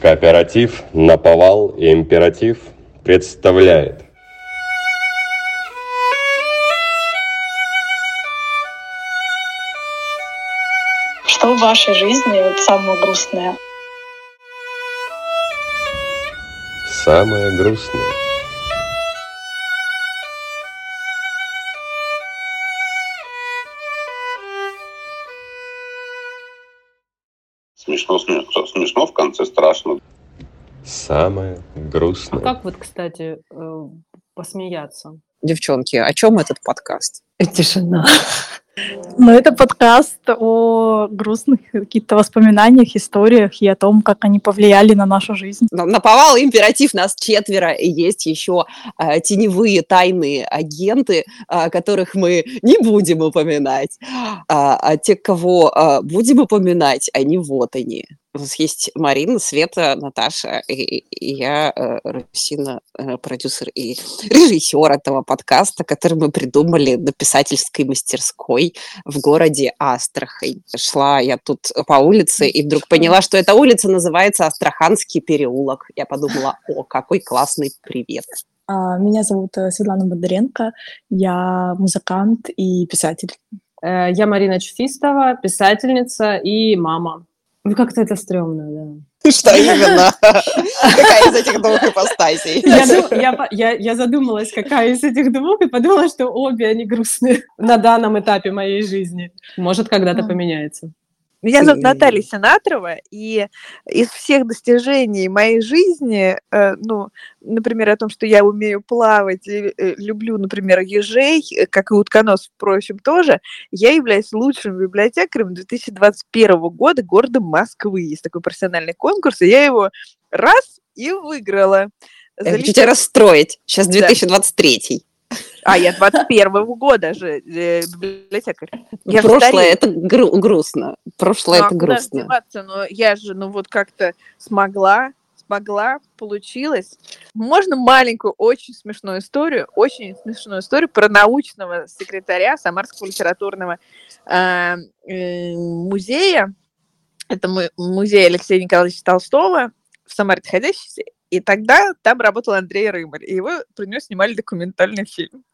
Кооператив «Наповал и императив» представляет Что в вашей жизни вот самое грустное? самое грустное. Смешно, смешно, смешно, в конце страшно. Самое А грустное. как вот, кстати, э, посмеяться? Девчонки, о чем этот подкаст? Тишина. Но это подкаст о грустных каких-то воспоминаниях, историях и о том, как они повлияли на нашу жизнь. На- Наповал императив, нас четверо, и есть еще э, теневые тайные агенты, э, которых мы не будем упоминать. А, а те, кого э, будем упоминать, они вот они. У нас есть Марина, Света, Наташа и, и я, э, Русина, э, продюсер и режиссер этого подкаста, который мы придумали на писательской мастерской в городе Астрахань. Шла я тут по улице и вдруг поняла, что эта улица называется Астраханский переулок. Я подумала, о, какой классный привет. А, Меня зовут э, Светлана Бондаренко, я музыкант и писатель. Я Марина Чуфистова, писательница и мама. Ну, как-то это стрёмно, да. Что именно? Какая из этих двух ипостасей? Я, задумалась, какая из этих двух, и подумала, что обе они грустные на данном этапе моей жизни. Может, когда-то А. поменяется. Меня зовут М. Наталья Сенаторова, и из всех достижений моей жизни, э, ну, например, о том, что я умею плавать и э, люблю, например, ежей, э, как и утконос, впрочем, тоже, я являюсь лучшим библиотекарем 2021 года города Москвы. Есть такой профессиональный конкурс, и я его раз и выиграла. Я хочу тебя расстроить. Сейчас Да. 2023. А, я 21 года же э, библиотекарь. Я Прошлое это гру- грустно. Прошлое Ну, а это ж грустно. деваться? Но я же, ну вот как-то смогла, смогла, получилось. Можно маленькую, очень смешную историю, очень смешную историю про научного секретаря Самарского литературного а, э, музея. Это му- музей Алексея Николаевича Толстого в Самаре находящийся. И тогда там работал Андрей Рымарь, и его про него снимали документальный фильм.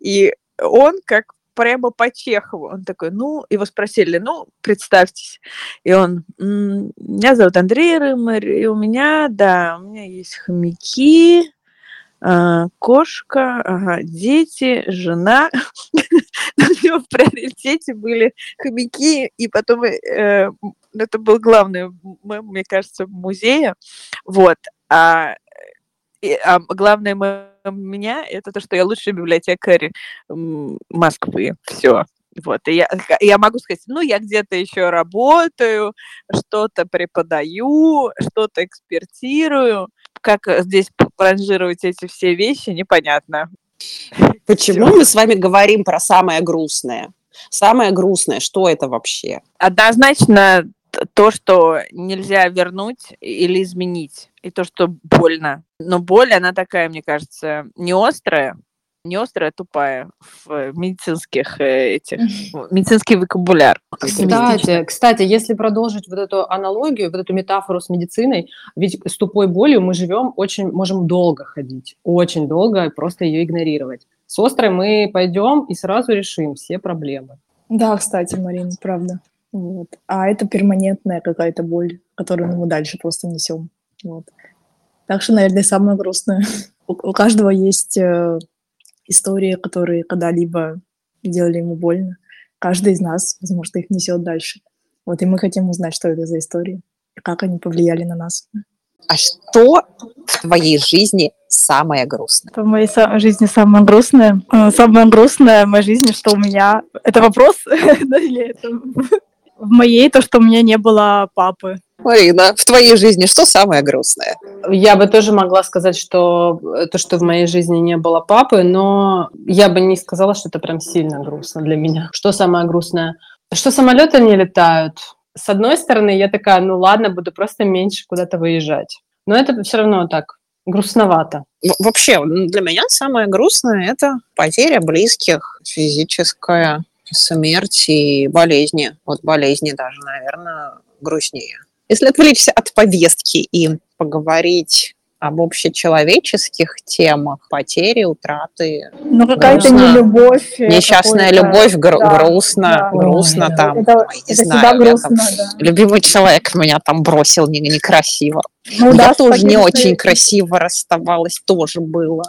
И он как прямо по Чехову. Он такой, ну, его спросили, ну, представьтесь. И он, «М, меня зовут Андрей Рымарь, и у меня, да, у меня есть хомяки, а, кошка, ага, дети, жена. У него в приоритете были хомяки, и потом э, это был главный мне кажется, музея. Вот. А, и- а главное мем меня это то, что я лучший библиотекарь Москвы. Все. Вот, и я, я могу сказать, ну, я где-то еще работаю, что-то преподаю, что-то экспертирую. Как э, здесь ранжировать эти все вещи, непонятно. Почему мы с вами говорим про самое грустное? Самое грустное, что это вообще? Однозначно то, что нельзя вернуть или изменить, и то, что больно. Но боль, она такая, мне кажется, не острая, не острая, а тупая в медицинских э, этих, в медицинский вокабуляр. Кстати, кстати, если продолжить вот эту аналогию, вот эту метафору с медициной, ведь с тупой болью мы живем очень, можем долго ходить, очень долго, и просто ее игнорировать. С острой мы пойдем и сразу решим все проблемы. Да, кстати, Марина, правда. Вот. А это перманентная какая-то боль, которую мы дальше просто несем. Вот. Так что, наверное, самое грустное. У, у каждого есть э, истории, которые когда-либо делали ему больно. Каждый из нас, возможно, их несет дальше. Вот, и мы хотим узнать, что это за истории, и как они повлияли на нас. А что в твоей жизни самое грустное? В моей са- жизни самое грустное. э, Самое грустное в моей жизни, что у меня... Это вопрос? Да, Или это... В моей то, что у меня не было папы. Марина, в твоей жизни что самое грустное? Я бы тоже могла сказать, что э, то, что в моей жизни не было папы, но я бы не сказала, что это прям сильно грустно для меня. Что самое грустное? Что самолеты не летают. С одной стороны, я такая, ну ладно, буду просто меньше куда-то выезжать. Но это все равно так грустновато. В- Вообще, для меня самое грустное – это потеря близких, физическая смерть и болезни. Вот болезни даже, наверное, грустнее. Если отвлечься от повестки и поговорить об общечеловеческих темах, потери, утраты. Ну, какая-то грустно. нелюбовь. э, Несчастная любовь, гру- да, грустно, да. грустно Ой, там. Это, ой, не это знаю, всегда я там- грустно, да. Любимый человек меня там бросил не- некрасиво. Ну, да, я тоже не очень красиво расставалась, тоже было.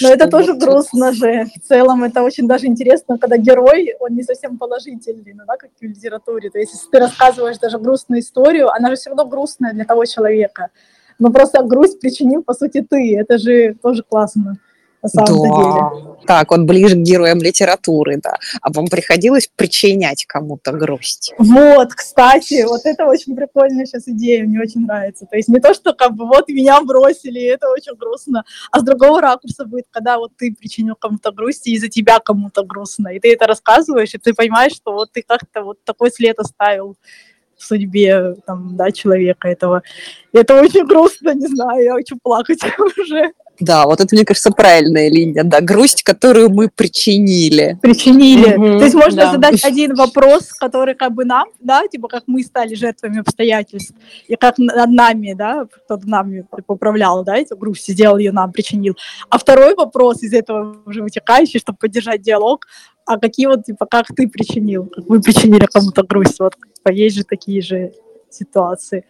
Но это тоже вот- грустно же. В целом это очень даже интересно, когда герой, он не совсем положительный, ну да, как в литературе. То есть если ты рассказываешь даже грустную историю, она же все равно грустная для того человека. Но просто грусть причинил, по сути, ты. Это же тоже классно на деле. Да. Так, он ближе к героям литературы, да. А вам приходилось причинять кому-то грусть? Вот, кстати, вот это очень прикольная сейчас идея, мне очень нравится. То есть не то, что как бы вот меня бросили, это очень грустно, а с другого ракурса будет, когда вот ты причинил кому-то грусть, и из-за тебя кому-то грустно, и ты это рассказываешь, и ты понимаешь, что вот ты как-то вот такой след оставил в судьбе там, да, человека этого. И это очень грустно, не знаю, я хочу плакать уже. Да, вот это, мне кажется, правильная линия, да, грусть, которую мы причинили. причинили. Мгм, То есть можно да. задать один вопрос, который как бы нам, да, типа как мы стали жертвами обстоятельств, и как над нами, да, кто-то нами типа, управлял, да, эту грусть, сделал ее нам, причинил. А второй вопрос из этого уже вытекающий, чтобы поддержать диалог, а какие вот, типа, как ты причинил, как вы причинили кому-то грусть, вот, типа, есть же такие же ситуации.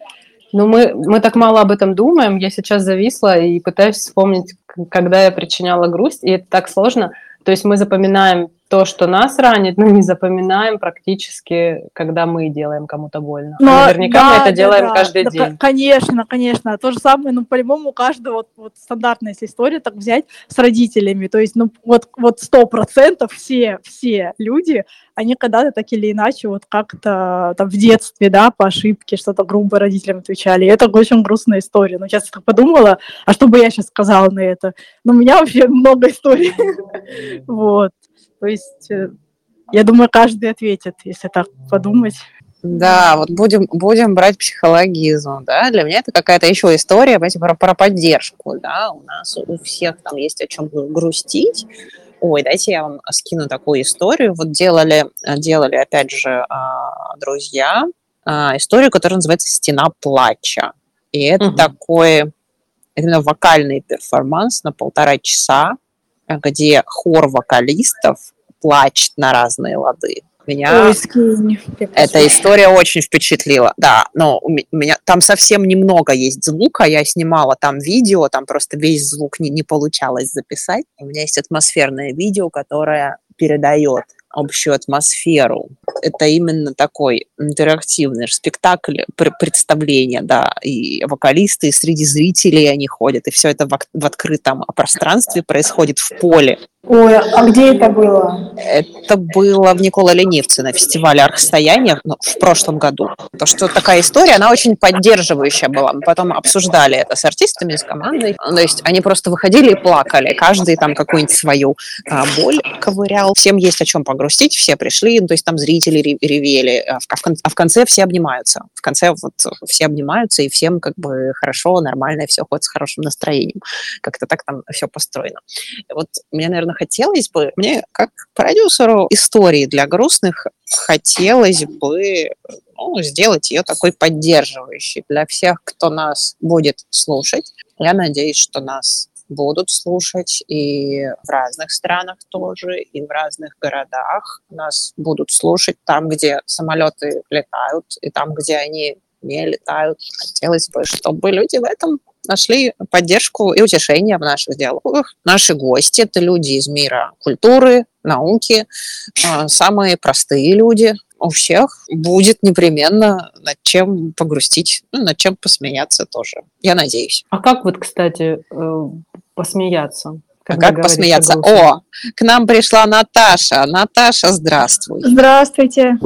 Ну, мы, мы так мало об этом думаем. Я сейчас зависла и пытаюсь вспомнить, когда я причиняла грусть, и это так сложно. То есть мы запоминаем то, что нас ранит, но не запоминаем практически, когда мы делаем кому-то больно. А Но, наверняка мы да, это да, делаем да. каждый Да, день. ко- Конечно, конечно. То же самое, ну, по-любому, у каждого вот, вот стандартная если история, так взять с родителями. То есть, ну, вот вот сто процентов все, все люди, они когда-то так или иначе вот как-то там в детстве, да, по ошибке что-то грубо родителям отвечали. И это очень грустная история. Но сейчас я так подумала, а что бы я сейчас сказала на это? Ну, у меня вообще много историй. Вот. То есть, э, я думаю, каждый ответит, если так подумать. Да, вот будем, будем брать психологизм, да, для меня это какая-то еще история, понимаете, про, про поддержку, да, у нас у всех там есть о чем грустить. Ой, дайте я вам скину такую историю. Вот делали, делали опять же, а, друзья, а, историю, которая называется «Стена плача». И это Мгм. такой именно вокальный перформанс на полтора часа, где хор вокалистов плачет на разные лады. Меня Ой, скинь. Эта история очень впечатлила, да. Но у меня там совсем немного есть звука. Я снимала там видео, там просто весь звук не, не получалось записать. У меня есть атмосферное видео, которое передает общую атмосферу. Это именно такой интерактивный спектакль, пр- представление, да, и вокалисты, и среди зрителей они ходят, и все это в открытом пространстве происходит в поле. Ой, а где это было? Это было в Никола Ленивце на фестивале «Архстояние» ну, в прошлом году. То, что такая история, она очень поддерживающая была. Мы потом обсуждали это с артистами, с командой. То есть они просто выходили и плакали. Каждый там какую-нибудь свою а, боль ковырял. Всем есть о чем погрустить, все пришли. Ну, то есть там зрители ре- ревели. А в, а в конце все обнимаются. В конце вот все обнимаются, и всем как бы хорошо, нормально, и все ходит с хорошим настроением. Как-то так там все построено. Вот мне, наверное, хотелось бы, мне как продюсеру истории для грустных хотелось бы ну, сделать ее такой поддерживающей для всех, кто нас будет слушать. Я надеюсь, что нас будут слушать и в разных странах тоже, и в разных городах. Нас будут слушать там, где самолеты летают, и там, где они не летают. Хотелось бы, чтобы люди в этом нашли поддержку и утешение в наших диалогах. Наши гости – это люди из мира культуры, науки, а, самые простые люди. У всех будет непременно над чем погрустить, ну, над чем посмеяться тоже. Я надеюсь. А как вот, кстати, э, посмеяться? А когда как посмеяться? О, к нам пришла Наташа. Наташа, здравствуй. Здравствуйте.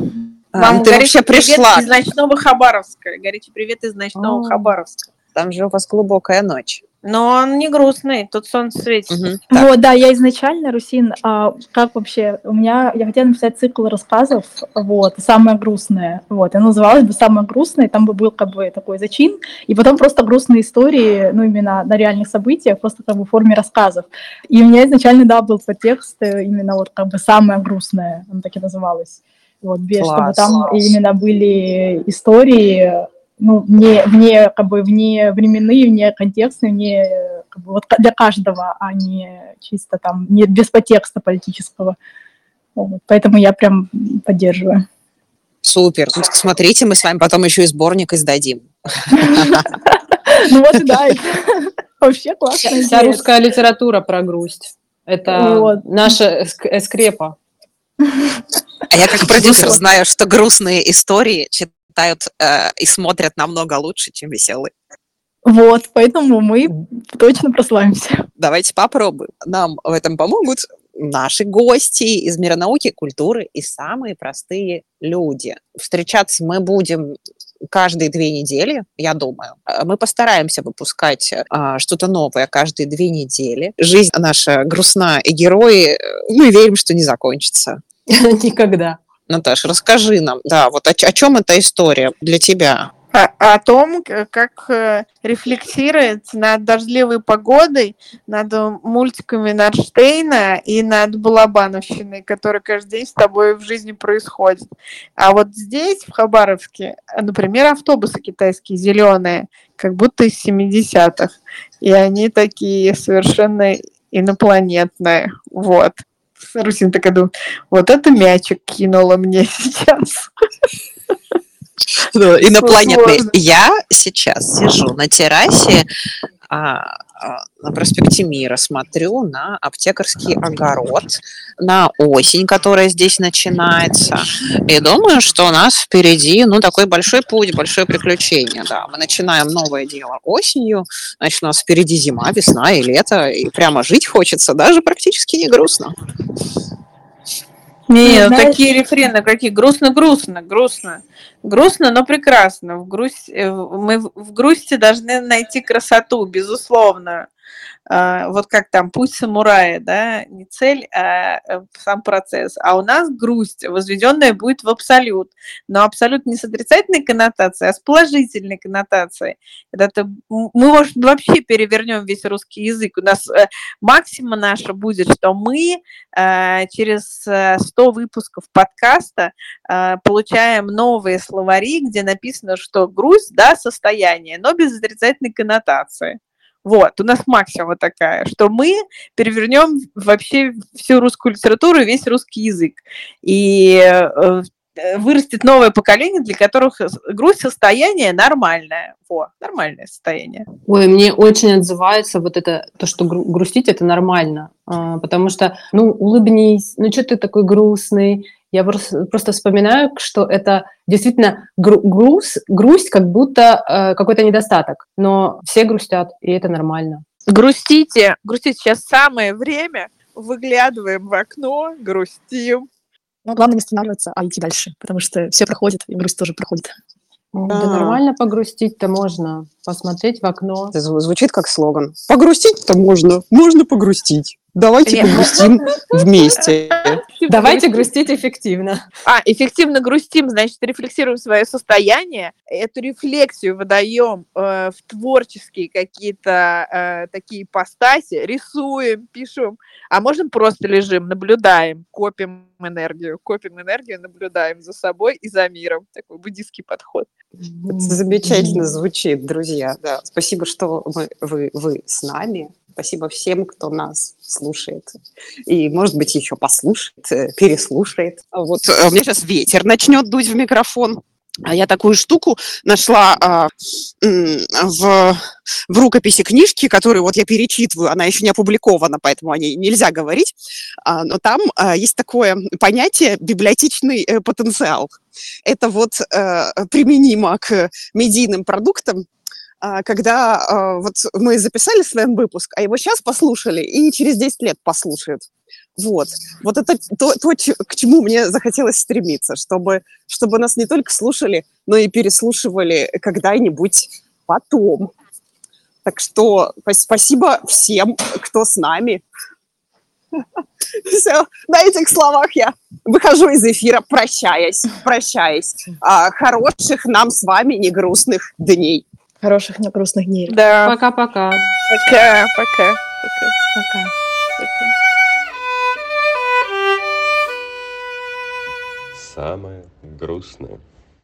А, Вам ты горячий вообще пришла. привет из ночного Хабаровска. Горячий привет из ночного А. Хабаровска. Там же у вас глубокая ночь. Но он не грустный, тут солнце светит. Так. Вот, да, я изначально, Русин, а, как вообще, у меня, я хотела написать цикл рассказов, вот, самое грустное, вот, и называлось бы «Самое грустное», там бы был как бы такой зачин, и потом просто грустные истории, ну, именно на реальных событиях, просто как бы в форме рассказов. И у меня изначально, да, был подтекст э, именно вот как бы «Самое грустное», оно так и называлось. Вот, без, чтобы Класс. там именно были истории ну, вне, вне, как бы, вне временные, вне контекстные, вне, как бы, вот для каждого, а не чисто там, не без подтекста политического. Вот, поэтому я прям поддерживаю. Супер. Смотрите, мы с вами потом еще и сборник издадим. Ну вот, да, вообще классно. Вся русская литература про грусть. Это наша эскрепа. А я как продюсер знаю, что грустные истории читают э, и смотрят намного лучше, чем веселые. Вот, поэтому мы точно прославимся. Давайте попробуем. Нам в этом помогут наши гости из мира науки, культуры и самые простые люди. Встречаться мы будем каждые две недели, я думаю. Мы постараемся выпускать а, что-то новое каждые две недели. Жизнь наша грустна, и герои, э, мы верим, что не закончится. Никогда. Наташа, расскажи нам, да, вот о, о чем эта история для тебя? О, том, как э, рефлексировать над дождливой погодой, над э, мультиками Нарштейна и над Балабановщиной, которая каждый день с тобой в жизни происходит. А вот здесь, в Хабаровске, например, автобусы китайские зеленые, как будто из 70-х. И они такие совершенно инопланетные. Вот. Русин такая думает, вот это мячик кинула мне сейчас. Инопланетный. Я сейчас сижу на террасе а, на проспекте Мира, смотрю на аптекарский огород, на осень, которая здесь начинается, и думаю, что у нас впереди, ну, такой большой путь, большое приключение, да. Мы начинаем новое дело осенью, значит, у нас впереди зима, весна и лето, и прямо жить хочется, даже практически не грустно. Не, Ну, ну, знаешь- такие рефрены, какие грустно-грустно, грустно. Грустно, но прекрасно. В грусть, э, мы в грусти должны найти красоту, безусловно. А, Вот как там путь самурая, да, не цель, а э, сам процесс. А у нас грусть, возведенная будет в абсолют. Но абсолют не с отрицательной коннотацией, а с положительной коннотацией. Это мы, может, вообще перевернем весь русский язык. У нас э, максима наша будет, что мы э, через э, 100 выпусков подкаста получаем новые словари, где написано, что грусть, да, состояние, но без отрицательной коннотации. Вот, у нас максима такая, что мы перевернем вообще всю русскую литературу и весь русский язык. И э, э, вырастет новое поколение, для которых грусть состояние нормальное. Во, нормальное состояние. Ой, мне очень отзывается вот это, то, что гру- грустить это нормально. А, Потому что, ну, улыбнись, ну, что ты такой грустный? Я просто, просто вспоминаю, что это действительно гру- груз, грусть, как будто э, какой-то недостаток. Но все грустят, и это нормально. Грустите, грустите. Сейчас самое время. Выглядываем в окно, грустим. Но главное не останавливаться, а идти дальше, потому что все проходит, и грусть тоже проходит. Да, А. нормально погрустить-то можно. Посмотреть в окно. Это зв- звучит как слоган. Погрустить-то можно. Можно погрустить. Давайте Нет. погрустим вместе. Давайте грустить эффективно. А, эффективно грустим, значит, рефлексируем свое состояние, эту рефлексию выдаем э, в творческие какие-то э, такие ипостаси, рисуем, пишем, а можем просто лежим, наблюдаем, копим энергию, копим энергию, наблюдаем за собой и за миром. Такой буддийский подход. Это замечательно звучит, друзья. Да. Спасибо, что мы- вы, вы с нами. Спасибо всем, кто нас слушает. И, может быть, еще послушает, э, переслушает. А Вот э, у меня сейчас ветер начнет дуть в микрофон. А я такую штуку нашла а, в, в рукописи книжки, которую вот я перечитываю. Она еще не опубликована, поэтому о ней нельзя говорить. А, но там а, есть такое понятие библиотечный потенциал. Это вот э, применимо к медийным продуктам, а, когда а, вот мы записали слэм выпуск, а его сейчас послушали и через 10 лет послушают. Вот. Вот это то, то, к чему мне захотелось стремиться, чтобы, чтобы нас не только слушали, но и переслушивали когда-нибудь потом. Так что пас- спасибо всем, кто с нами. Все, на этих словах я выхожу из эфира, прощаясь, прощаясь. А, хороших нам с вами не грустных дней. Хороших, не грустных дней. Да, Пока-пока. пока, пока, пока. Пока. пока. Самое грустное.